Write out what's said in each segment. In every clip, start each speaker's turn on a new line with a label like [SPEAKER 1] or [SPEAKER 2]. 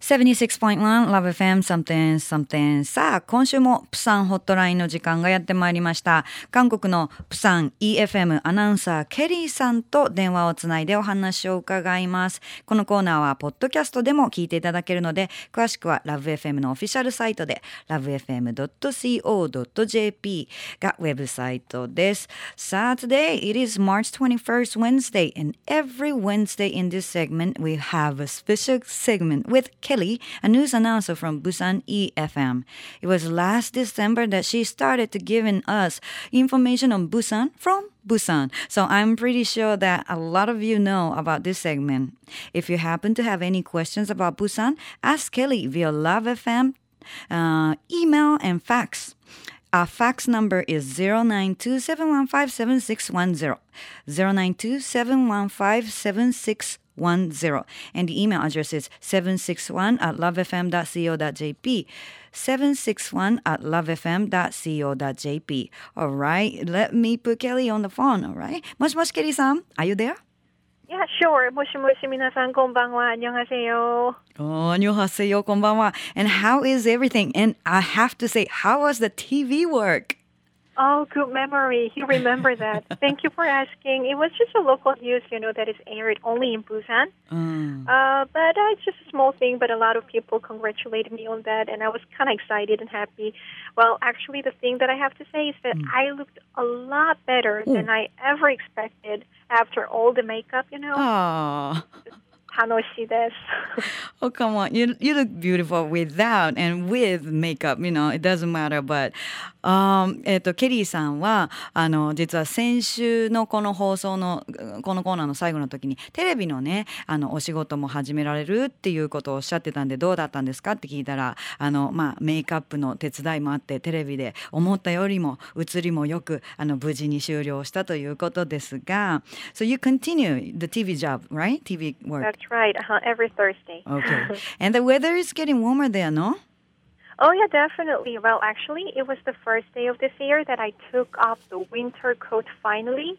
[SPEAKER 1] 76.1 Love FM something something さあ今週もプサンホットラインの時間がやってまいりました韓国のプサン EFM アナウンサーケリーさんと電話をつないでお話を伺いますこのコーナーはポッドキャストでも聞いていただけるので詳しくは LoveFM のオフィシャルサイトで lovefm.co.jp がウェブサイトですさあ Today it is March 21st Wednesday and every Wednesday in this segment we have a special segment with Kelly, a news announcer from Busan EFM. It was last December that she started to giving us information on Busan from Busan. So I'm pretty sure that a lot of you know about this segment. If you happen to have any questions about Busan, ask Kelly via Love FM, uh, email, and fax. Our fax number is 092-715-7610. 092-715-7610. 10. And the email address is 761 at lovefm.co.jp. 761 at lovefm.co.jp. All right, let me put Kelly on the phone, all right? Mosh mosh Kelly-san, are you there?
[SPEAKER 2] Yeah, sure. もしもし皆さんこんばんは。안녕하세요.
[SPEAKER 1] Oh, 안녕하세요. konbanwa. And how is everything? And I have to say, how was the TV work?
[SPEAKER 2] Oh, good memory. You remember that. Thank you for asking. It was just a local news, you know, that is aired only in Busan.
[SPEAKER 1] Mm.
[SPEAKER 2] Uh, but uh, it's just a small thing, but a lot of people congratulated me on that, and I was kind of excited and happy. Well, actually, the thing that I have to say is that I looked a lot better than I ever expected after all the makeup, you know.
[SPEAKER 1] Oh.
[SPEAKER 2] 楽しいです。
[SPEAKER 1] Oh come on, you you look beautiful without and with makeup. You know it doesn't matter. But, um, えっとケリーさんはあの実は先週のこの放送のこのコーナーの最後の時にテレビのねあのお仕事も始められるっていうことをおっしゃってたんでどうだったんですか？って聞いたらあのまあメイクアップの手伝いもあってテレビで思ったよりも映りもよくあの無事に終了したということですが、So you continue the TV job, right? TV work.
[SPEAKER 2] That's right. Uh-huh, every Thursday.
[SPEAKER 1] Okay. And the weather is getting warmer there, no?
[SPEAKER 2] Oh, yeah, definitely. Well, actually, it was the first day of this year that I took off the winter coat finally.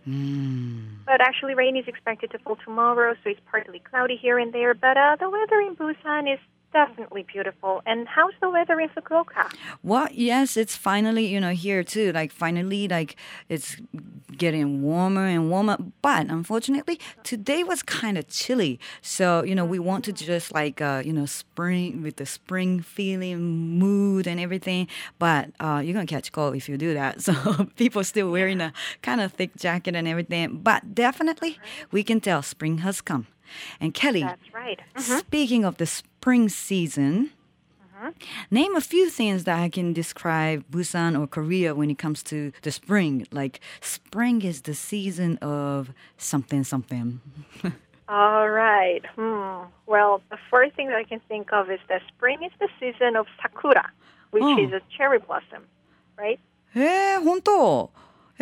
[SPEAKER 2] But actually, rain is expected to fall tomorrow, so it's partly cloudy here and there. But uh, the weather in Busan is definitely beautiful. And how's the weather in Fukuoka?
[SPEAKER 1] Well, yes, it's finally, you know, here too. Like, finally, like, it's getting warmer and warmer. But unfortunately, today was kind of chilly. So, you know, we want to just like, uh, you know, spring with the spring feeling, mood and everything. But uh, you're going to catch cold if you do that. So, people still wearing a kind of thick jacket and everything. But definitely, we can tell spring has come. And Kelly,
[SPEAKER 2] That's right.
[SPEAKER 1] Speaking of the spring season, Name a few things that I can describe Busan or Korea when it comes to the spring. Like spring is the season of something something.
[SPEAKER 2] All right. Hmm. Well, the first thing that I can think of is that spring is the season of sakura, which
[SPEAKER 1] oh.
[SPEAKER 2] is a cherry blossom, right?
[SPEAKER 1] Eh,
[SPEAKER 2] honto.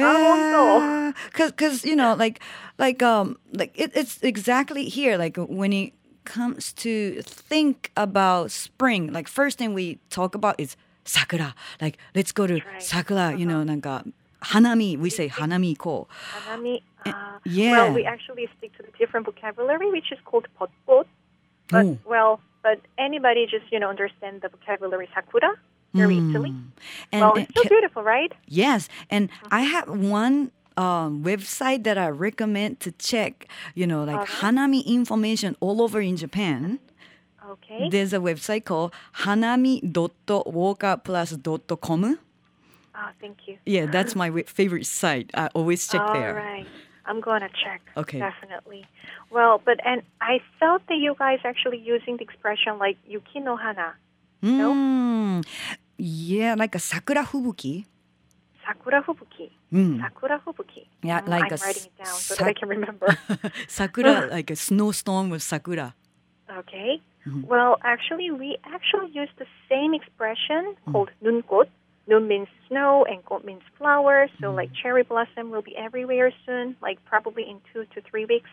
[SPEAKER 2] Ah,
[SPEAKER 1] because, eh, you know, like, like, um, like it, it's exactly here. Like when you comes to think about spring, like first thing we talk about is sakura. Like let's go to
[SPEAKER 2] right.
[SPEAKER 1] sakura. You know, なんか hanami. We say hanami ko.
[SPEAKER 2] Hanami. Uh,
[SPEAKER 1] yeah.
[SPEAKER 2] Well, we actually stick to the different vocabulary, which is called potpot. But
[SPEAKER 1] Oh.
[SPEAKER 2] well, but anybody just you know understand the vocabulary sakura very easily.
[SPEAKER 1] And,
[SPEAKER 2] Well,
[SPEAKER 1] and
[SPEAKER 2] it's so
[SPEAKER 1] ca-
[SPEAKER 2] beautiful, right?
[SPEAKER 1] Yes, and I have one um, website that I recommend to check. You know, like hanami information all over in Japan.
[SPEAKER 2] Okay.
[SPEAKER 1] There's a website called hanami.walkerplus.com.
[SPEAKER 2] Oh, thank you.
[SPEAKER 1] Yeah, that's my favorite site. I always check
[SPEAKER 2] All
[SPEAKER 1] there.
[SPEAKER 2] right. I'm going to check.
[SPEAKER 1] Okay.
[SPEAKER 2] Definitely. Well, but and I felt that you guys actually using the expression like yuki no hana,
[SPEAKER 1] Mm, yeah, like a sakura fubuki.
[SPEAKER 2] Sakura fubuki,
[SPEAKER 1] Mm.
[SPEAKER 2] sakura fubuki.
[SPEAKER 1] Yeah,
[SPEAKER 2] Mm,
[SPEAKER 1] like
[SPEAKER 2] I'm
[SPEAKER 1] a
[SPEAKER 2] writing it down so that I can remember.
[SPEAKER 1] sakura, like a snowstorm with sakura.
[SPEAKER 2] Okay.
[SPEAKER 1] Mm-hmm.
[SPEAKER 2] Well, actually, we actually use the same expression
[SPEAKER 1] Mm.
[SPEAKER 2] called nunkot. Nun means snow and got means flower.
[SPEAKER 1] Mm.
[SPEAKER 2] So, like cherry blossom will be everywhere soon, like probably in two to three weeks.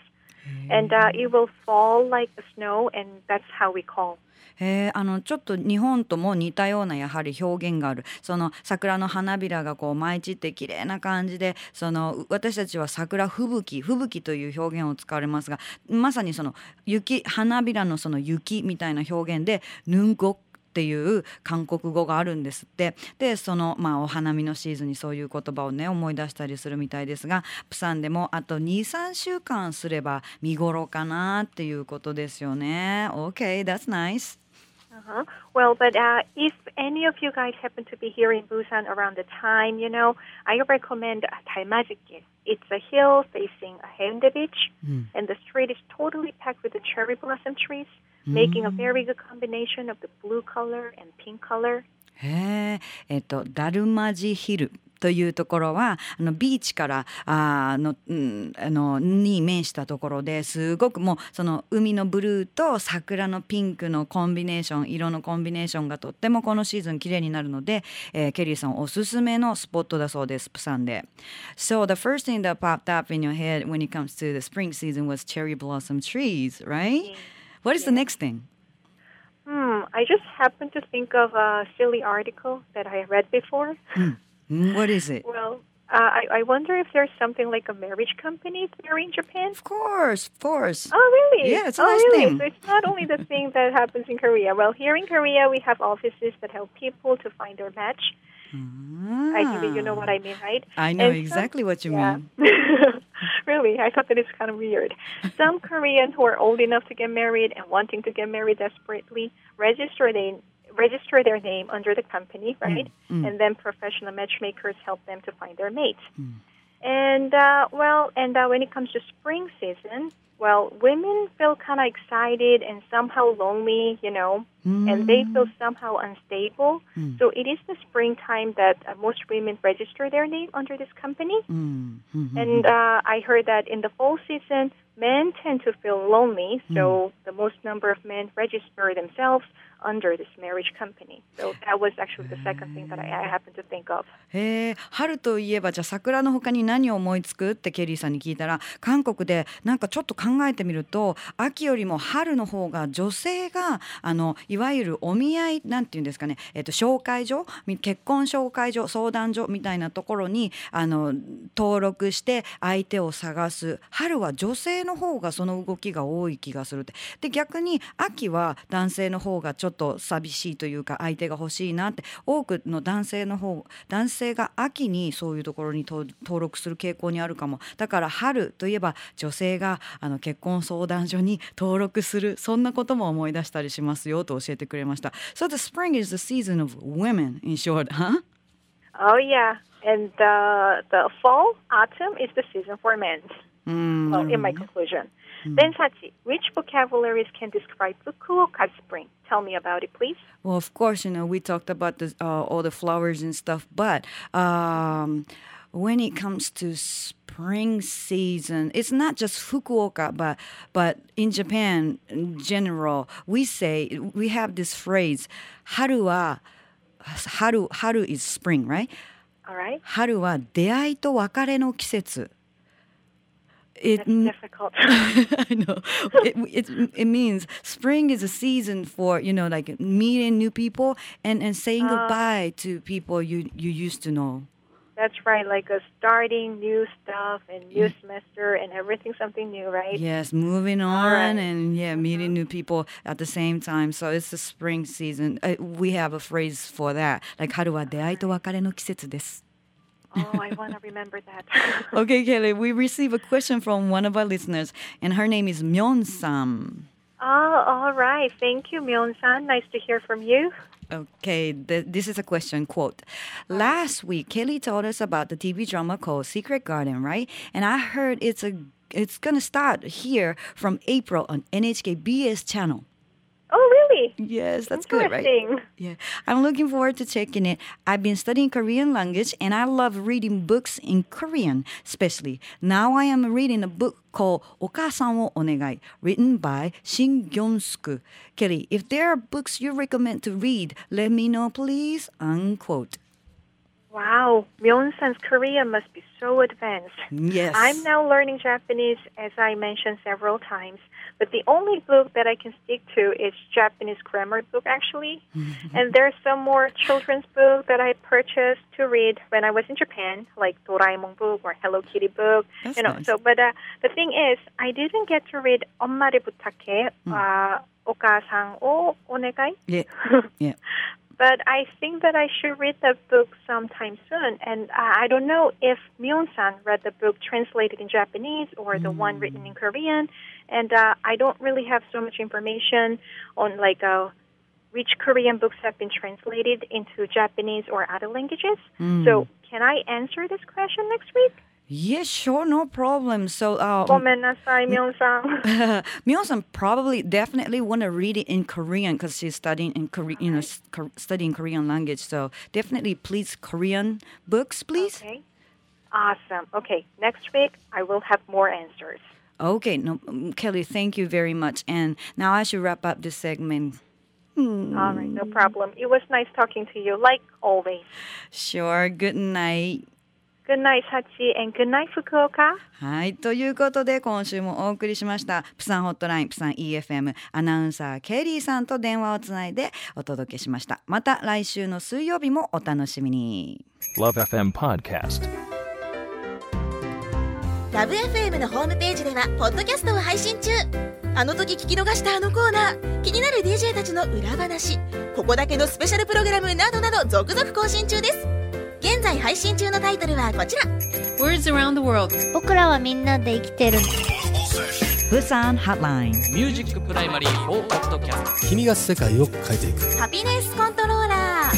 [SPEAKER 2] And uh, it will fall like the snow, and that's how we call.
[SPEAKER 1] へあのちょっと日本とも似たようなやはり表現があるその桜の花びらがこう舞い散って綺麗な感じでその私たちは桜吹雪吹雪という表現を使われますがまさにその雪花びらのその雪みたいな表現でヌンゴっていう韓国語があるんですってでその、まあ、お花見のシーズンにそういう言葉をね思い出したりするみたいですがプサンでもあと23週間すれば見頃かなっていうことですよね。OK, that's nice.
[SPEAKER 2] Uh-huh. Well, but uh, if any of you guys happen to be here in Busan around the time, you know, I recommend Dalmajikin. It's a hill facing Haeundae Beach,
[SPEAKER 1] Mm.
[SPEAKER 2] and the street is totally packed with the cherry blossom trees, making a very good combination of the blue color and pink color.
[SPEAKER 1] へえ、えっとダルマジヒルというところはあのビーチからあーの、うん、あのに面したところですごくもうその海のブルーと桜のピンクのコンビネーション色のコンビネーションがとってもこのシーズン綺麗になるので、えーケリーさんおすすめのスポットだそうですプサンで。So the first thing that popped up in your head when it comes to the spring season was cherry blossom trees, right? What is the next thing?
[SPEAKER 2] Hmm, I just happened to think of a silly article that I read before.
[SPEAKER 1] Mm, What is it?
[SPEAKER 2] Well, uh, I, I wonder if there's something like a marriage company here in Japan.
[SPEAKER 1] Of course, of course.
[SPEAKER 2] Oh, really?
[SPEAKER 1] Yeah, it's a
[SPEAKER 2] oh,
[SPEAKER 1] nice
[SPEAKER 2] really?
[SPEAKER 1] name.
[SPEAKER 2] So it's not only the thing that happens in Korea. Well, here in Korea, we have offices that help people to find their match. I think you know what I mean, right?
[SPEAKER 1] I know
[SPEAKER 2] And some-
[SPEAKER 1] exactly what you
[SPEAKER 2] yeah.
[SPEAKER 1] mean.
[SPEAKER 2] really, I thought that it's kind of weird. Some Koreans who are old enough to get married and wanting to get married desperately register they register their name under the company, right? Mm, mm. And then professional matchmakers help them to find their mate. Mm. And uh, well, and uh, when it comes to spring season, well, women feel kind of excited and somehow lonely, you know, and they feel somehow unstable. So it is the springtime that uh, most women register their name under this company.
[SPEAKER 1] Mm, mhm.
[SPEAKER 2] And uh, I heard that in the fall season, men tend to feel lonely, so the most number of men register themselves under this marriage company. So that was actually the second thing that I, I happened to think of.
[SPEAKER 1] へえ春といえばじゃあ桜の他に何を思いつく？ってケリーさんに聞いたら韓国でなんかちょっと考えてみると秋よりも春の方が女性があのいわゆるお見合いなんていうんですかね、えっと紹介所？結婚紹介所相談所みたいなところにあの登録して相手を探す。春は女性の方がその動きが多い気がするって。で逆に秋は男性の方がちょっと寂しいというか相手が欲しいなって多くの男性の方男性が秋にそういうところにと登録する傾向にあるかもだから春といえば女性があの結婚相談所に登録するそんなことも思い出したりしますよと教えてくれました So the spring is the season of women in short, huh?
[SPEAKER 2] Oh, yeah. And uh, the fall, autumn is the season for men.
[SPEAKER 1] Mm.
[SPEAKER 2] Well, in my conclusion. Then, Sachi, which vocabularies can describe Fukuoka's spring? Tell me about it, please.
[SPEAKER 1] Well, of course, you know, we talked about this, uh, all the flowers and stuff, but um, when it comes to spring season, it's not just Fukuoka, but but in Japan in general, we say we have this phrase, "haru wa haru haru is spring," right?
[SPEAKER 2] All right.
[SPEAKER 1] 春は出会いと別れの季節。 It
[SPEAKER 2] That's difficult.
[SPEAKER 1] I know. It, it it means spring is a season for you know like meeting new people and and saying goodbye to people you you used to know.
[SPEAKER 2] That's right, like a starting new stuff and new semester and everything something new, right?
[SPEAKER 1] Yes, moving on
[SPEAKER 2] right.
[SPEAKER 1] and yeah, meeting new people at the same time. So it's the spring season. Uh, we have a phrase for that. Like 春は出会いと別れの季節です。
[SPEAKER 2] Oh, I want to remember that.
[SPEAKER 1] Okay, Kelly, we receive a question from one of our listeners, and her name is Myeon Sam.
[SPEAKER 2] oh, all right. Thank you, Myeon-san. Nice to hear from you.
[SPEAKER 1] Okay, th- this is a question. Quote: uh-huh. Last week, Kelly told us about the TV drama called Secret Garden, right? And I heard it's a it's gonna start here from April on NHK BS channel.
[SPEAKER 2] Really?
[SPEAKER 1] Yes, that's good, right? Yeah, I'm looking forward to checking it. I've been studying Korean language and I love reading books in Korean, especially. Now I am reading a book called Okasan wo Onegai, written by Shin Kyung-sook. Kelly, if there are books you recommend to read, let me know, please. Unquote.
[SPEAKER 2] Wow, Myeon-san's Korean must be so advanced.
[SPEAKER 1] Yes.
[SPEAKER 2] I'm now learning Japanese, as I mentioned several times. But the only book that I can stick to is Japanese grammar book, actually. and there's some more children's book that I purchased to read when I was in Japan, like Doraemon book or Hello Kitty book.
[SPEAKER 1] That's
[SPEAKER 2] you know.
[SPEAKER 1] nice.
[SPEAKER 2] So, but uh, the thing is, I didn't get to read 엄마를 부탁해, uh, 오가상 오 오네가이.
[SPEAKER 1] Yeah. Yeah.
[SPEAKER 2] But I think that I should read the book sometime soon. And I don't know if Myung-san read the book translated in Japanese or the one written in Korean. And uh, I don't really have so much information on like uh, which Korean books have been translated into Japanese or other languages. So can I answer this question next week?
[SPEAKER 1] Yeah, sure, no problem. So,
[SPEAKER 2] um, uh,
[SPEAKER 1] san probably, definitely want to read it in Korean because she's studying in Korean, you know, co- studying Korean language. So, definitely, please, Korean books, please.
[SPEAKER 2] Okay. Awesome. Okay, next week I will have more answers.
[SPEAKER 1] Okay, no, Kelly, thank you very much. And now I should wrap up this segment. Hmm.
[SPEAKER 2] All right, no problem. It was nice talking to you, like always.
[SPEAKER 1] Sure. Good night.
[SPEAKER 2] Good night, Sachi, and good night, Fukuoka.
[SPEAKER 1] はい。ということで、今週もお送りしました、プサンホットライン、プサン EFM アナウンサー、ケリーさんと電話をつないでお届けしました。また来週の水曜日もお楽しみに。
[SPEAKER 3] Love FM Podcast.
[SPEAKER 4] ラブ f m のホームページではポッドキャストを配信中あの時聞き逃したあのコーナー気になる DJ たちの裏話ここだけのスペシャルプログラムなどなど続々更新中です現在配信中のタイトルはこちら。
[SPEAKER 5] Words around the world.
[SPEAKER 6] 僕らはみんなで生きてる。
[SPEAKER 1] プサンハッライン。
[SPEAKER 5] ミュージックプライマリー4ポッドキャスト
[SPEAKER 7] 君が世界を変えていく。
[SPEAKER 4] ハピネスコントローラー。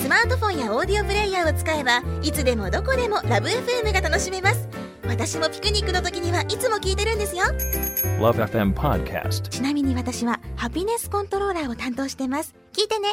[SPEAKER 4] スマートフォンやオーディオプレイヤーを使えばいつでもどこでもラブ f m が楽しめます。私もピクニックの時にはいつも聞いてるんですよ。
[SPEAKER 3] Love FM Podcast.
[SPEAKER 4] ちなみに私はハピネスコントローラーを担当してます。聞いてね